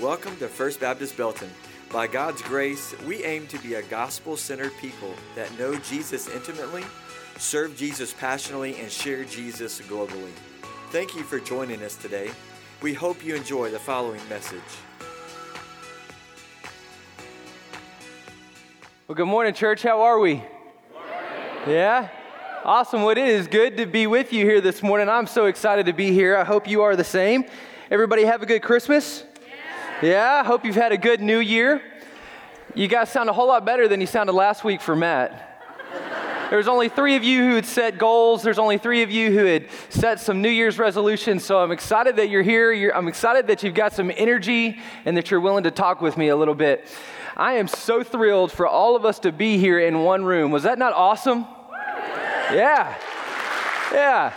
Welcome to First Baptist Belton. By God's grace, we aim to be a gospel centered people that know Jesus intimately, serve Jesus passionately, and share Jesus globally. Thank you for joining us today. We hope you enjoy the following message. Well, good morning, church. How are we? Yeah? Awesome. Well, it is good to be with you here this morning. I'm so excited to be here. I hope you are the same. Everybody have a good Christmas? Yeah, hope you've had a good new year. You guys sound a whole lot better than you sounded last week for Matt. There's only three of you who had set goals. There's only three of you who had set some New Year's resolutions. So I'm excited that you're here. You're, I'm excited that you've got some energy and that you're willing to talk with me a little bit. I am so thrilled for all of us to be here in one room. Was that not awesome? Yeah. Yeah.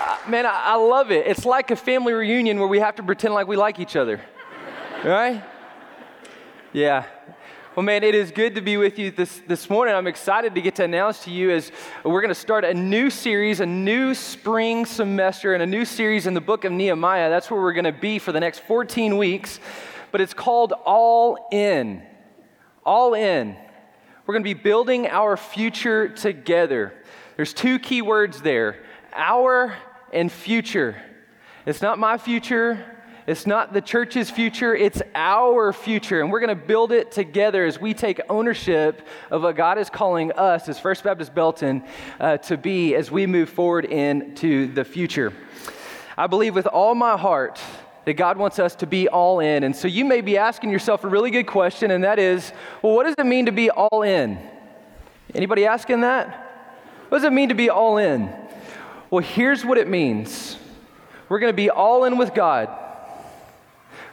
Uh, man, I love it. It's like a family reunion where we have to pretend like we like each other. Right? Yeah. Well, man, it is good to be with you this, this morning. I'm excited to get to announce to you as we're going to start a new series, a new spring semester, and a new series in the book of Nehemiah. That's where we're going to be for the next 14 weeks. But it's called All In. All In. We're going to be building our future together. There's two key words there our and future. It's not my future, it's not the church's future, it's our future. And we're going to build it together as we take ownership of what God is calling us as First Baptist Belton uh, to be as we move forward into the future. I believe with all my heart that God wants us to be all in. And so you may be asking yourself a really good question, and that is well, what does it mean to be all in? Anybody asking that? What does it mean to be all in? Well, here's what it means we're going to be all in with God.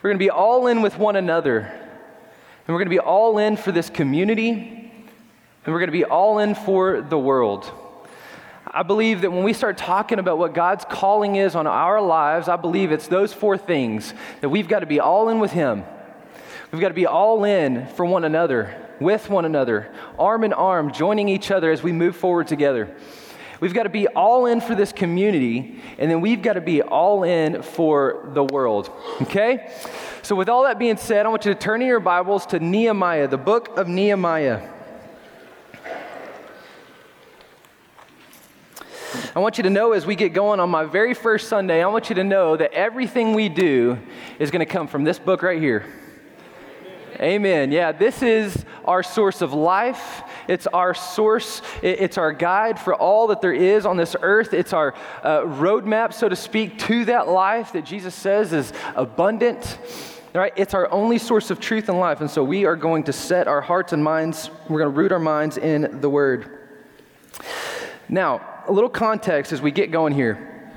We're going to be all in with one another. And we're going to be all in for this community. And we're going to be all in for the world. I believe that when we start talking about what God's calling is on our lives, I believe it's those four things that we've got to be all in with Him. We've got to be all in for one another, with one another, arm in arm, joining each other as we move forward together. We've got to be all in for this community, and then we've got to be all in for the world. Okay? So, with all that being said, I want you to turn in your Bibles to Nehemiah, the book of Nehemiah. I want you to know as we get going on my very first Sunday, I want you to know that everything we do is going to come from this book right here. Amen. Yeah, this is our source of life. It's our source, it's our guide for all that there is on this earth. It's our uh, roadmap, so to speak, to that life that Jesus says is abundant. All right, it's our only source of truth and life. And so we are going to set our hearts and minds, we're going to root our minds in the Word. Now, a little context as we get going here.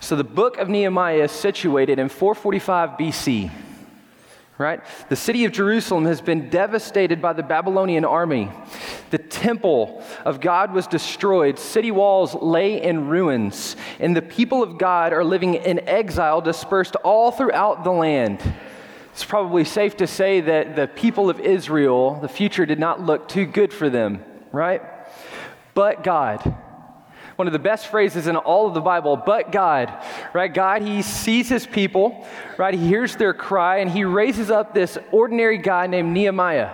So, the book of Nehemiah is situated in 445 BC right? The city of Jerusalem has been devastated by the Babylonian army. The temple of God was destroyed, city walls lay in ruins, and the people of God are living in exile, dispersed all throughout the land. It's probably safe to say that the people of Israel, the future did not look too good for them, right? But God, one of the best phrases in all of the Bible, but God, right? God, He sees His people, right? He hears their cry, and He raises up this ordinary guy named Nehemiah.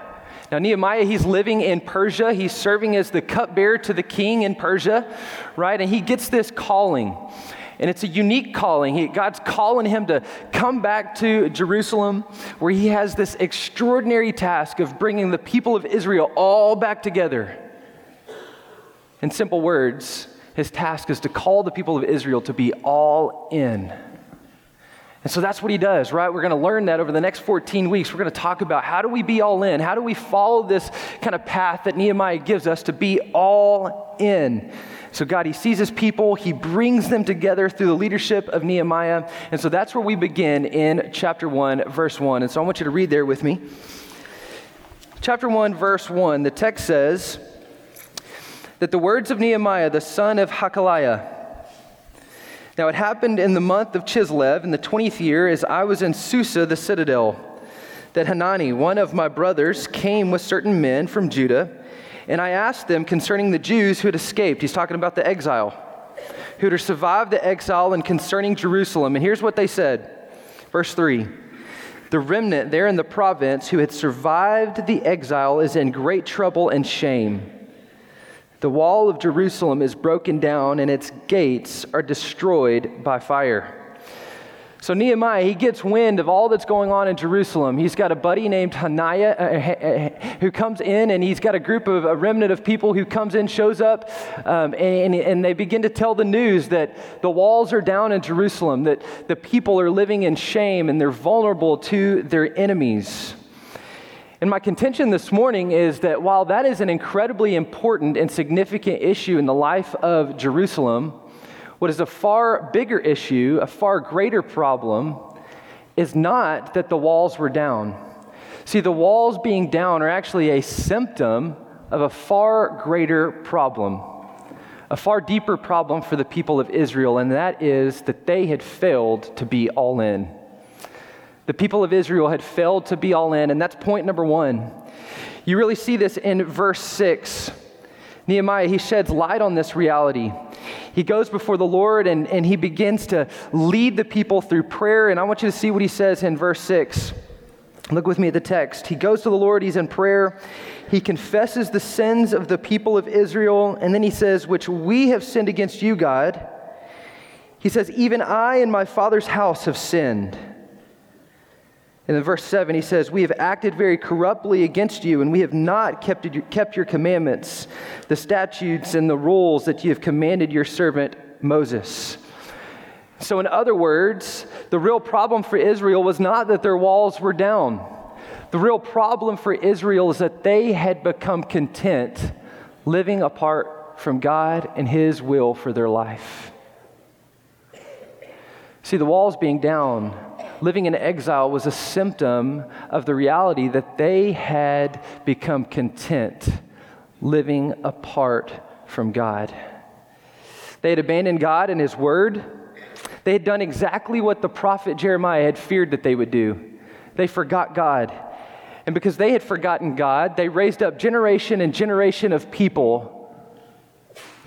Now, Nehemiah, he's living in Persia. He's serving as the cupbearer to the king in Persia, right? And he gets this calling. And it's a unique calling. He, God's calling him to come back to Jerusalem, where he has this extraordinary task of bringing the people of Israel all back together. In simple words, his task is to call the people of Israel to be all in. And so that's what he does, right? We're going to learn that over the next 14 weeks. We're going to talk about how do we be all in? How do we follow this kind of path that Nehemiah gives us to be all in? So, God, He sees His people, He brings them together through the leadership of Nehemiah. And so that's where we begin in chapter 1, verse 1. And so I want you to read there with me. Chapter 1, verse 1, the text says, that the words of Nehemiah, the son of Hakaliah, now it happened in the month of Chislev, in the 20th year, as I was in Susa, the citadel, that Hanani, one of my brothers, came with certain men from Judah, and I asked them concerning the Jews who had escaped. He's talking about the exile, who had survived the exile, and concerning Jerusalem. And here's what they said. Verse 3 The remnant there in the province who had survived the exile is in great trouble and shame. The wall of Jerusalem is broken down and its gates are destroyed by fire. So Nehemiah, he gets wind of all that's going on in Jerusalem. He's got a buddy named Hananiah uh, uh, who comes in, and he's got a group of a remnant of people who comes in, shows up, um, and, and they begin to tell the news that the walls are down in Jerusalem, that the people are living in shame and they're vulnerable to their enemies. And my contention this morning is that while that is an incredibly important and significant issue in the life of Jerusalem, what is a far bigger issue, a far greater problem, is not that the walls were down. See, the walls being down are actually a symptom of a far greater problem, a far deeper problem for the people of Israel, and that is that they had failed to be all in. The people of Israel had failed to be all in, and that's point number one. You really see this in verse 6. Nehemiah, he sheds light on this reality. He goes before the Lord and, and he begins to lead the people through prayer. And I want you to see what he says in verse 6. Look with me at the text. He goes to the Lord, he's in prayer. He confesses the sins of the people of Israel. And then he says, Which we have sinned against you, God. He says, Even I and my father's house have sinned. In verse 7, he says, We have acted very corruptly against you, and we have not kept, kept your commandments, the statutes, and the rules that you have commanded your servant Moses. So, in other words, the real problem for Israel was not that their walls were down. The real problem for Israel is that they had become content living apart from God and His will for their life. See, the walls being down living in exile was a symptom of the reality that they had become content living apart from God. They had abandoned God and His Word. They had done exactly what the prophet Jeremiah had feared that they would do. They forgot God. And because they had forgotten God, they raised up generation and generation of people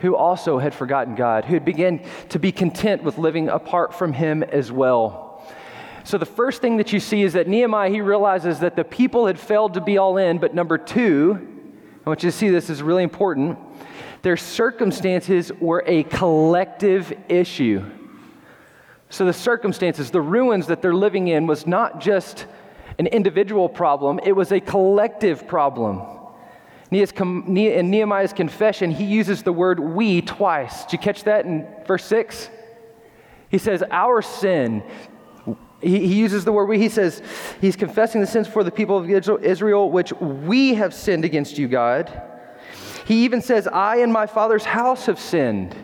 who also had forgotten God, who had begun to be content with living apart from Him as well. So the first thing that you see is that Nehemiah, he realizes that the people had failed to be all in. But number two, I want you to see this is really important. Their circumstances were a collective issue. So the circumstances, the ruins that they're living in, was not just an individual problem, it was a collective problem. In Nehemiah's confession, he uses the word we twice. Did you catch that in verse 6? He says, Our sin, he, uses the word we. He says, He's confessing the sins for the people of Israel, which we have sinned against you, God. He even says, I and my father's house have sinned.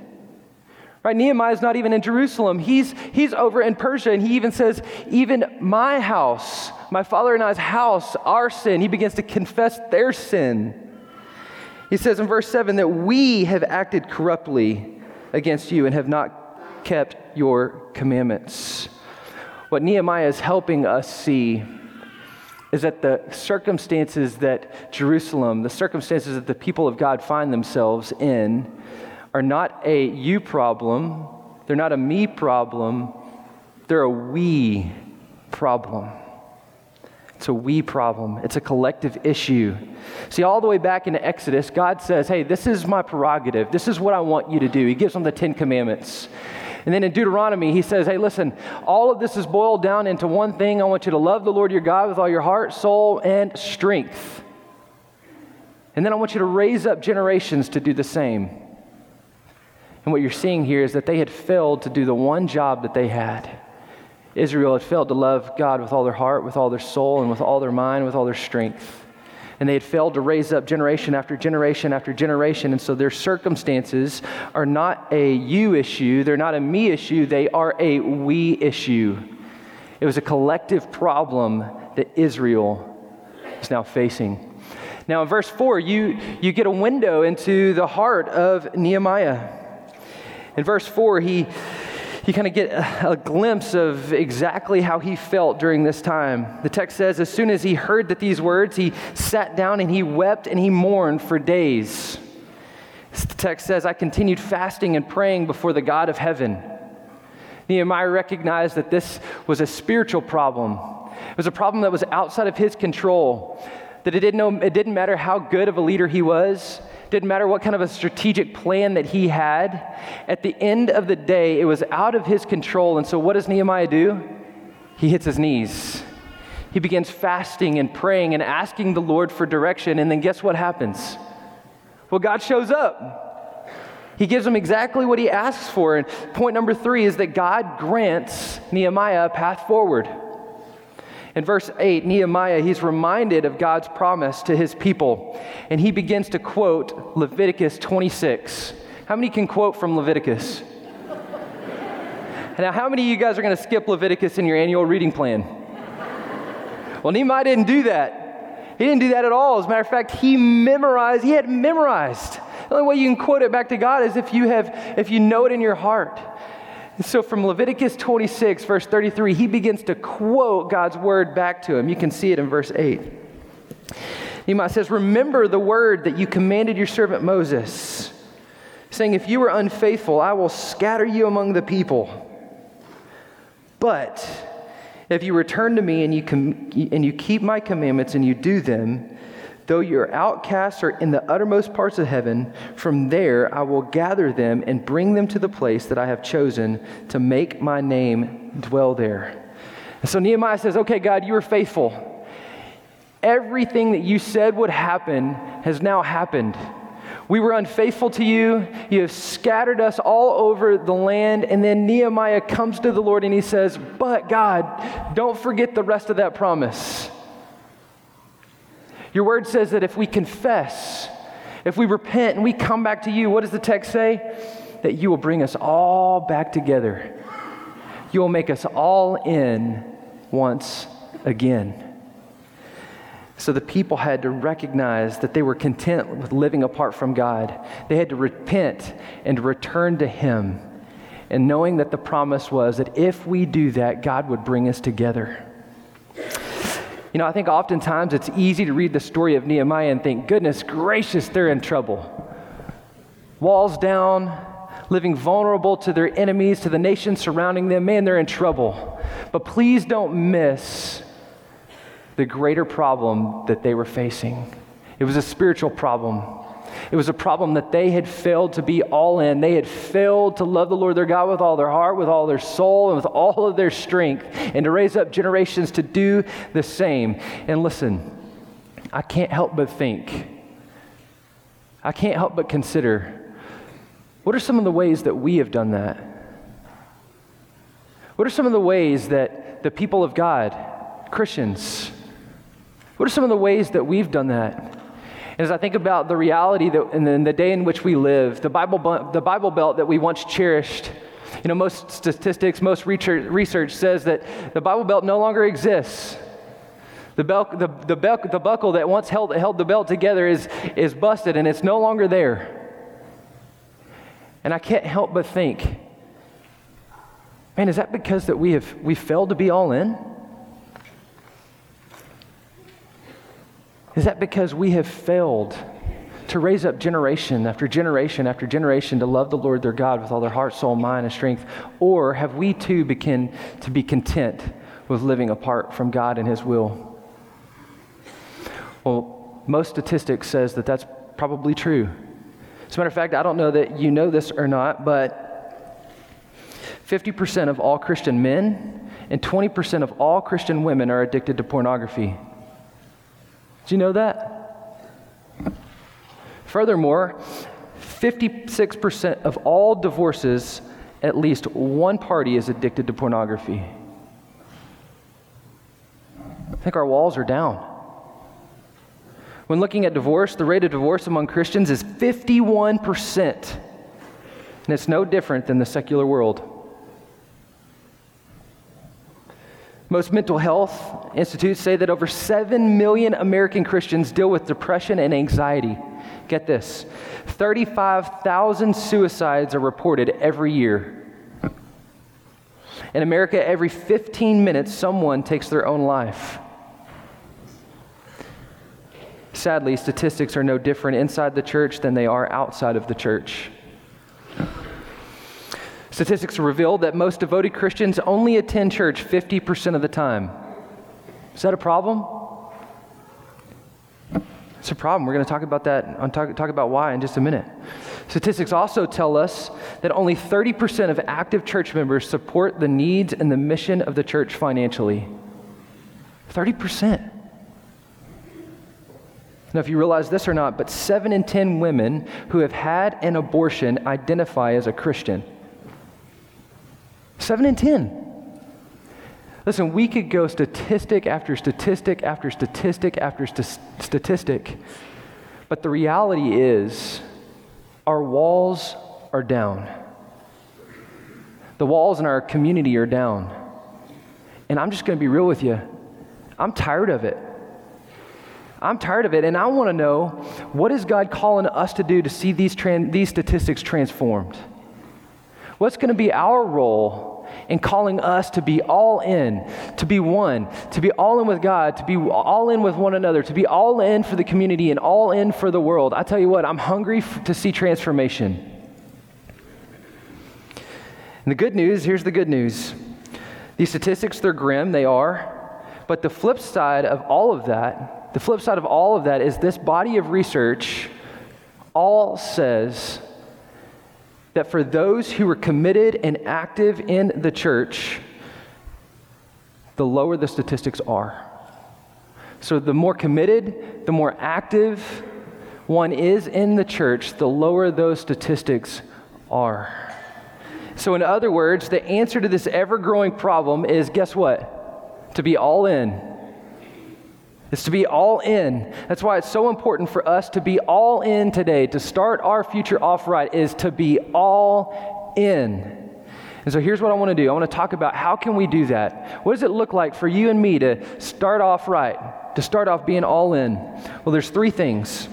Right? Nehemiah is not even in Jerusalem. He's, he's over in Persia, and he even says, Even my house, my father and I's house, our sin. He begins to confess their sin. He says in verse 7 that we have acted corruptly against you and have not kept your commandments. What Nehemiah is helping us see is that the circumstances that Jerusalem, the circumstances that the people of God find themselves in, are not a you problem, they're not a me problem, they're a we problem. It's a we problem. It's a collective issue. See, all the way back in Exodus, God says, Hey, this is my prerogative. This is what I want you to do. He gives them the Ten Commandments. And then in Deuteronomy, he says, Hey, listen, all of this is boiled down into one thing. I want you to love the Lord your God with all your heart, soul, and strength. And then I want you to raise up generations to do the same. And what you're seeing here is that they had failed to do the one job that they had. Israel had failed to love God with all their heart, with all their soul, and with all their mind, with all their strength and they had failed to raise up generation after generation after generation. And so their circumstances are not a you issue, they're not a me issue, they are a we issue. It was a collective problem that Israel is now facing. Now, in verse 4, you, you get a window into the heart of Nehemiah. In verse 4, he you kind of get a, glimpse of exactly how he felt during this time. The text says, as soon as he heard that these words, he sat down and he wept and he mourned for days. The text says, I continued fasting and praying before the God of heaven. Nehemiah recognized that this was a spiritual problem. It was a problem that was outside of his control. That it didn't, know, it didn't matter how good of a leader he was, didn't matter what kind of a strategic plan that he had. At the end of the day, it was out of his control. And so, what does Nehemiah do? He hits his knees. He begins fasting and praying and asking the Lord for direction. And then, guess what happens? Well, God shows up. He gives him exactly what he asks for. And point number three is that God grants Nehemiah a path forward. In verse 8, Nehemiah, he's reminded of God's promise to his people, and he begins to quote Leviticus 26. How many can quote from Leviticus? now, how many of you guys are going to skip Leviticus in your annual reading plan? Well, Nehemiah didn't do that. He didn't do that at all. As a matter of fact, he memorized, he had memorized. The only way you can quote it back to God is if you have, if you know it in your heart. So from Leviticus 26, verse 33, he begins to quote God's word back to him. You can see it in verse 8. Nehemiah says, Remember the word that you commanded your servant Moses, saying, If you are unfaithful, I will scatter you among the people. But if you return to me and you, com- and you keep my commandments and you do them, Though your outcasts are in the uttermost parts of heaven, from there I will gather them and bring them to the place that I have chosen to make my name dwell there. And so Nehemiah says, Okay, God, you are faithful. Everything that you said would happen has now happened. We were unfaithful to you. You have scattered us all over the land. And then Nehemiah comes to the Lord and he says, But God, don't forget the rest of that promise. Your word says that if we confess, if we repent and we come back to you, what does the text say? That you will bring us all back together. You will make us all in once again. So the people had to recognize that they were content with living apart from God. They had to repent and return to Him, and knowing that the promise was that if we do that, God would bring us together. You know, I think oftentimes it's easy to read the story of Nehemiah and think, goodness gracious, they're in trouble. Walls down, living vulnerable to their enemies, to the nations surrounding them. Man, they're in trouble. But please don't miss the greater problem that they were facing. It was a spiritual problem. It was a problem that they had failed to be all in. They had failed to love the Lord their God with all their heart, with all their soul, and with all of their strength, and to raise up generations to do the same. And listen, I can't help but think, I can't help but consider what are some of the ways that we have done that? What are some of the ways that the people of God, Christians, what are some of the ways that we've done that? As I think about the reality that in the day in which we live, the Bible, the Bible Belt that we once cherished, you know, most statistics, most research, research says that the Bible Belt no longer exists. The, bel- the, the, bel- the buckle that once held, held the belt together is, is busted and it's no longer there. And I can't help but think, man, is that because that we have we failed to be all in? Is that because we have failed to raise up generation after generation after generation to love the Lord their God with all their heart, soul, mind, and strength? Or have we too begin to be content with living apart from God and His will? Well, most statistics says that that's probably true. As a matter of fact, I don't know that you know this or not, but 50% of all Christian men and 20% of all Christian women are addicted to pornography. Do you know that? Furthermore, 56% of all divorces, at least one party is addicted to pornography. I think our walls are down. When looking at divorce, the rate of divorce among Christians is 51%. And it's no different than the secular world. Most mental health institutes say that over 7 million American Christians deal with depression and anxiety. Get this 35,000 suicides are reported every year. In America, every 15 minutes, someone takes their own life. Sadly, statistics are no different inside the church than they are outside of the church. Statistics reveal that most devoted Christians only attend church 50% of the time. Is that a problem? It's a problem. We're going to talk about that, uh, talk, talk about why in just a minute. Statistics also tell us that only 30% of active church members support the needs and the mission of the church financially. 30%. Now, if you realize this or not, but seven in 10 women who have had an abortion identify as a Christian. Seven in 10. Listen, we could go statistic after statistic after statistic after st- statistic, but the reality is our walls are down. The walls in our community are down. And I'm just going to be real with you. I'm tired of it. I'm tired of it, and I want to know what is God calling us to do to see these, these statistics transformed? What's going to be our role in calling us to be all in, to be one, to be all in with God, to be all in with one another, to be all in for the community and all in for the world? I tell you what, I'm hungry to see transformation. And the good news here's the good news. These statistics, they're grim, they are. But the flip side of all of that the flip side of all of that is this body of research all says that for those who are committed and active in the church, the lower the statistics are. So, the more committed, the more active one is in the church, the lower those statistics are. So, in other words, the answer to this ever growing problem is guess what? To be all in is to be all in. That's why it's so important for us to be all in today. To start our future off right is to be all in. And so here's what I want to do. I want to talk about how can we do that? What does it look like for you and me to start off right? To start off being all in? Well, there's three things.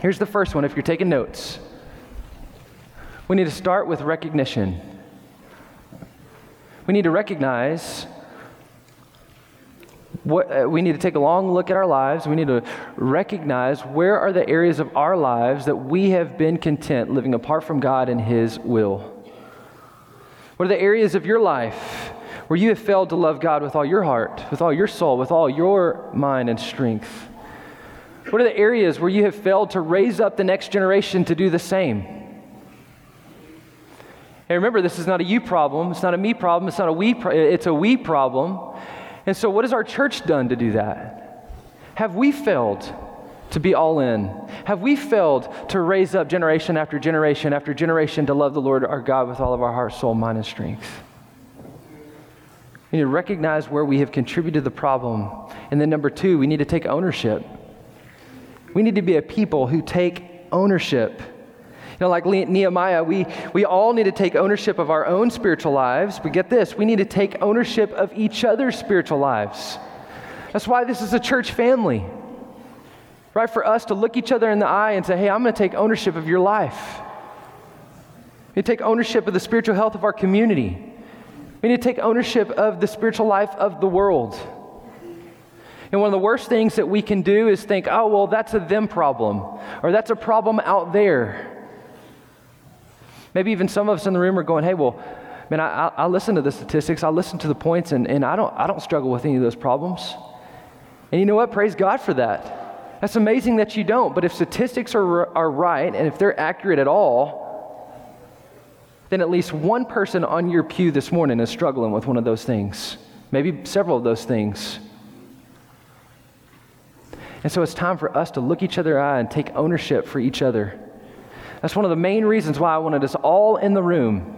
Here's the first one if you're taking notes. We need to start with recognition. We need to recognize what, uh, we need to take a long look at our lives. We need to recognize where are the areas of our lives that we have been content living apart from God and His will. What are the areas of your life where you have failed to love God with all your heart, with all your soul, with all your mind and strength? What are the areas where you have failed to raise up the next generation to do the same? And remember, this is not a you problem. It's not a me problem. It's not a we. Pro- it's a we problem. And so, what has our church done to do that? Have we failed to be all in? Have we failed to raise up generation after generation after generation to love the Lord our God with all of our heart, soul, mind, and strength? We need to recognize where we have contributed the problem. And then, number two, we need to take ownership. We need to be a people who take ownership you know, like Nehemiah, we, we all need to take ownership of our own spiritual lives. But get this, we need to take ownership of each other's spiritual lives. That's why this is a church family. Right? For us to look each other in the eye and say, hey, I'm going to take ownership of your life. We take ownership of the spiritual health of our community. We need to take ownership of the spiritual life of the world. And one of the worst things that we can do is think, oh, well, that's a them problem, or that's a problem out there. Maybe even some of us in the room are going, hey, well, man, I, I, listen to the statistics, I listen to the points, and, and I, don't, I don't struggle with any of those problems. And you know what? Praise God for that. That's amazing that you don't. But if statistics are, are right, and if they're accurate at all, then at least one person on your pew this morning is struggling with one of those things, maybe several of those things. And so it's time for us to look each other eye and take ownership for each other. That's one of the main reasons why I wanted us all in the room.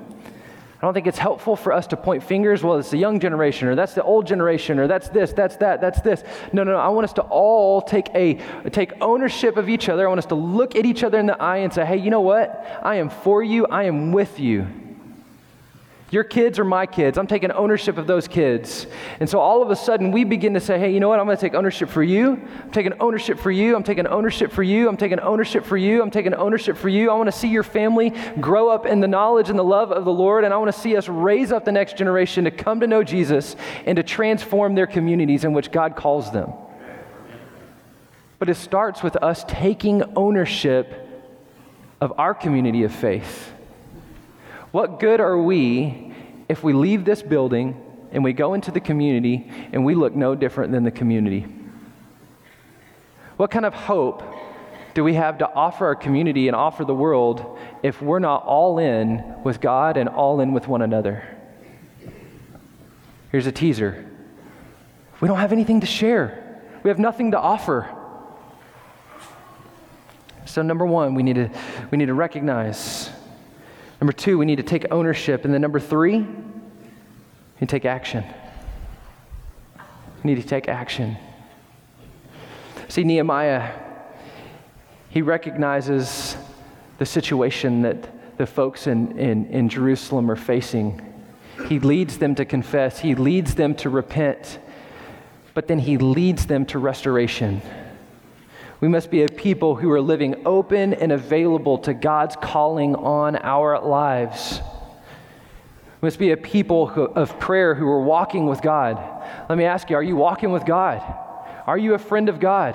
I don't think it's helpful for us to point fingers, well, it's the young generation, or that's the old generation, or that's this, that's that, that's this. No, no, no. I want us to all take, a, take ownership of each other. I want us to look at each other in the eye and say, hey, you know what? I am for you, I am with you. Your kids are my kids. I'm taking ownership of those kids. And so all of a sudden, we begin to say, hey, you know what? I'm going to take ownership for you. I'm taking ownership for you. I'm taking ownership for you. I'm taking ownership for you. I'm taking ownership for you. I want to see your family grow up in the knowledge and the love of the Lord. And I want to see us raise up the next generation to come to know Jesus and to transform their communities in which God calls them. But it starts with us taking ownership of our community of faith. What good are we if we leave this building and we go into the community and we look no different than the community? What kind of hope do we have to offer our community and offer the world if we're not all in with God and all in with one another? Here's a teaser we don't have anything to share, we have nothing to offer. So, number one, we need to, we need to recognize. Number two, we need to take ownership. And then number three, we need to take action. We need to take action. See, Nehemiah, he recognizes the situation that the folks in, in, in Jerusalem are facing. He leads them to confess, he leads them to repent, but then he leads them to restoration. We must be a people who are living open and available to God's calling on our lives. We must be a people who, of prayer who are walking with God. Let me ask you are you walking with God? Are you a friend of God?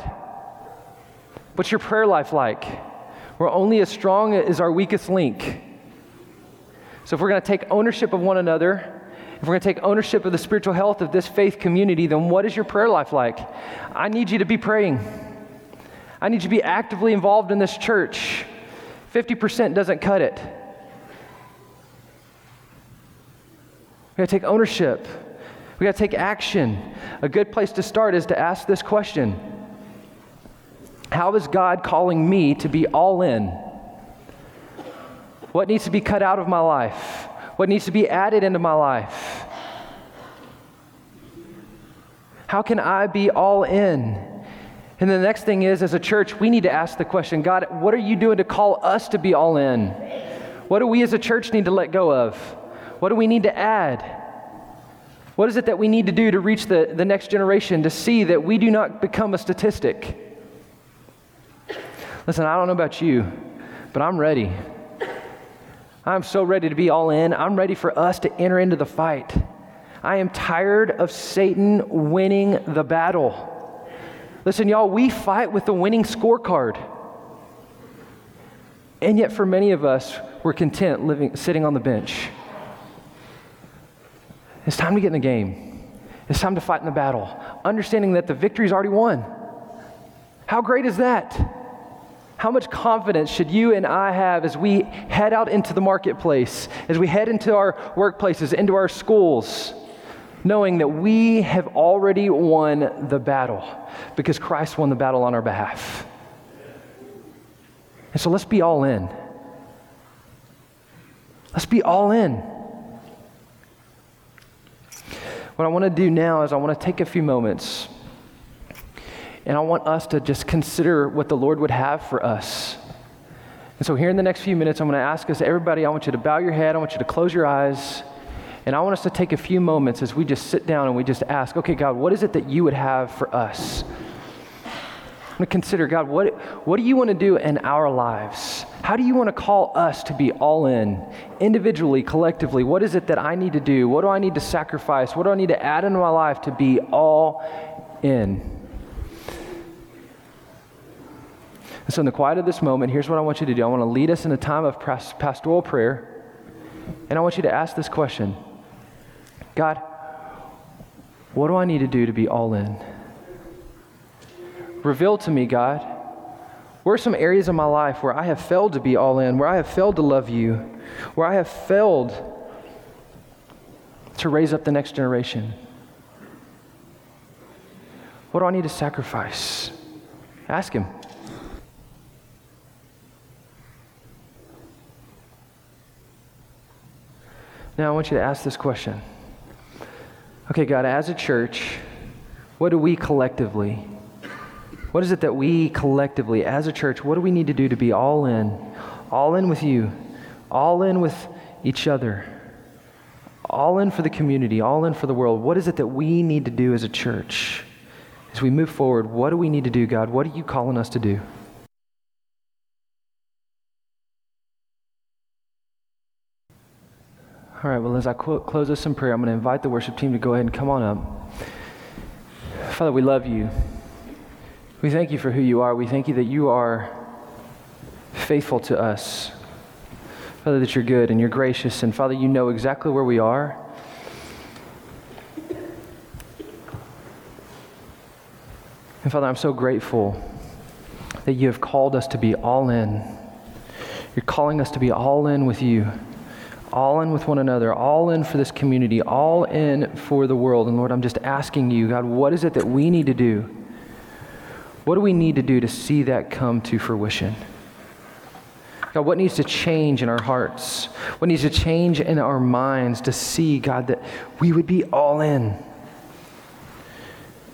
What's your prayer life like? We're only as strong as our weakest link. So, if we're going to take ownership of one another, if we're going to take ownership of the spiritual health of this faith community, then what is your prayer life like? I need you to be praying. I need you to be actively involved in this church. 50% doesn't cut it. We got to take ownership. We got to take action. A good place to start is to ask this question How is God calling me to be all in? What needs to be cut out of my life? What needs to be added into my life? How can I be all in? And the next thing is, as a church, we need to ask the question God, what are you doing to call us to be all in? What do we as a church need to let go of? What do we need to add? What is it that we need to do to reach the, the next generation to see that we do not become a statistic? Listen, I don't know about you, but I'm ready. I'm so ready to be all in. I'm ready for us to enter into the fight. I am tired of Satan winning the battle. Listen, y'all, we fight with the winning scorecard. And yet, for many of us, we're content living, sitting on the bench. It's time to get in the game. It's time to fight in the battle, understanding that the victory's already won. How great is that? How much confidence should you and I have as we head out into the marketplace, as we head into our workplaces, into our schools? Knowing that we have already won the battle because Christ won the battle on our behalf. And so let's be all in. Let's be all in. What I want to do now is I want to take a few moments and I want us to just consider what the Lord would have for us. And so, here in the next few minutes, I'm going to ask us, everybody, I want you to bow your head, I want you to close your eyes. And I want us to take a few moments as we just sit down and we just ask, okay, God, what is it that you would have for us? I'm going to consider, God, what, what do you want to do in our lives? How do you want to call us to be all in, individually, collectively? What is it that I need to do? What do I need to sacrifice? What do I need to add into my life to be all in? so, in the quiet of this moment, here's what I want you to do I want to lead us in a time of pastoral prayer, and I want you to ask this question God, what do I need to do to be all in? Reveal to me, God, where are some areas of my life where I have failed to be all in, where I have failed to love you, where I have failed to raise up the next generation? What do I need to sacrifice? Ask Him. Now, I want you to ask this question. Okay, God, as a church, what do we collectively, what is it that we collectively, as a church, what do we need to do to be all in? All in with you, all in with each other, all in for the community, all in for the world. What is it that we need to do as a church? As we move forward, what do we need to do, God? What are you calling us to do? All right, well, as I close this in prayer, I'm going to invite the worship team to go ahead and come on up. Father, we love you. We thank you for who you are. We thank you that you are faithful to us. Father, that you're good and you're gracious. And Father, you know exactly where we are. And Father, I'm so grateful that you have called us to be all in. You're calling us to be all in with you all in with one another, all in for this community, all in for the world. And Lord, I'm just asking you, God, what is it that we need to do? What do we need to do to see that come to fruition? God, what needs to change in our hearts? What needs to change in our minds to see, God, that we would be all in?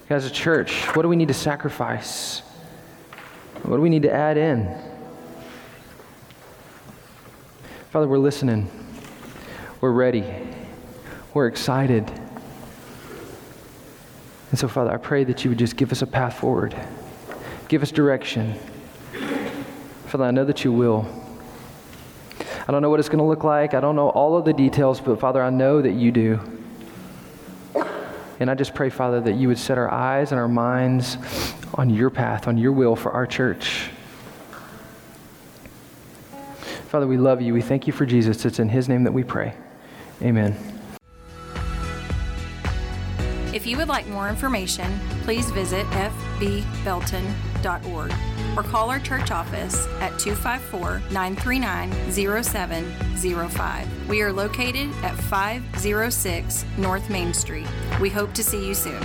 As a church, what do we need to sacrifice? What do we need to add in? Father, we're listening. We're ready. We're excited. And so, Father, I pray that you would just give us a path forward, give us direction. Father, I know that you will. I don't know what it's going to look like. I don't know all of the details, but Father, I know that you do. And I just pray, Father, that you would set our eyes and our minds on your path, on your will for our church. Father, we love you. We thank you for Jesus. It's in his name that we pray. Amen. If you would like more information, please visit fbbelton.org or call our church office at 254 939 0705. We are located at 506 North Main Street. We hope to see you soon.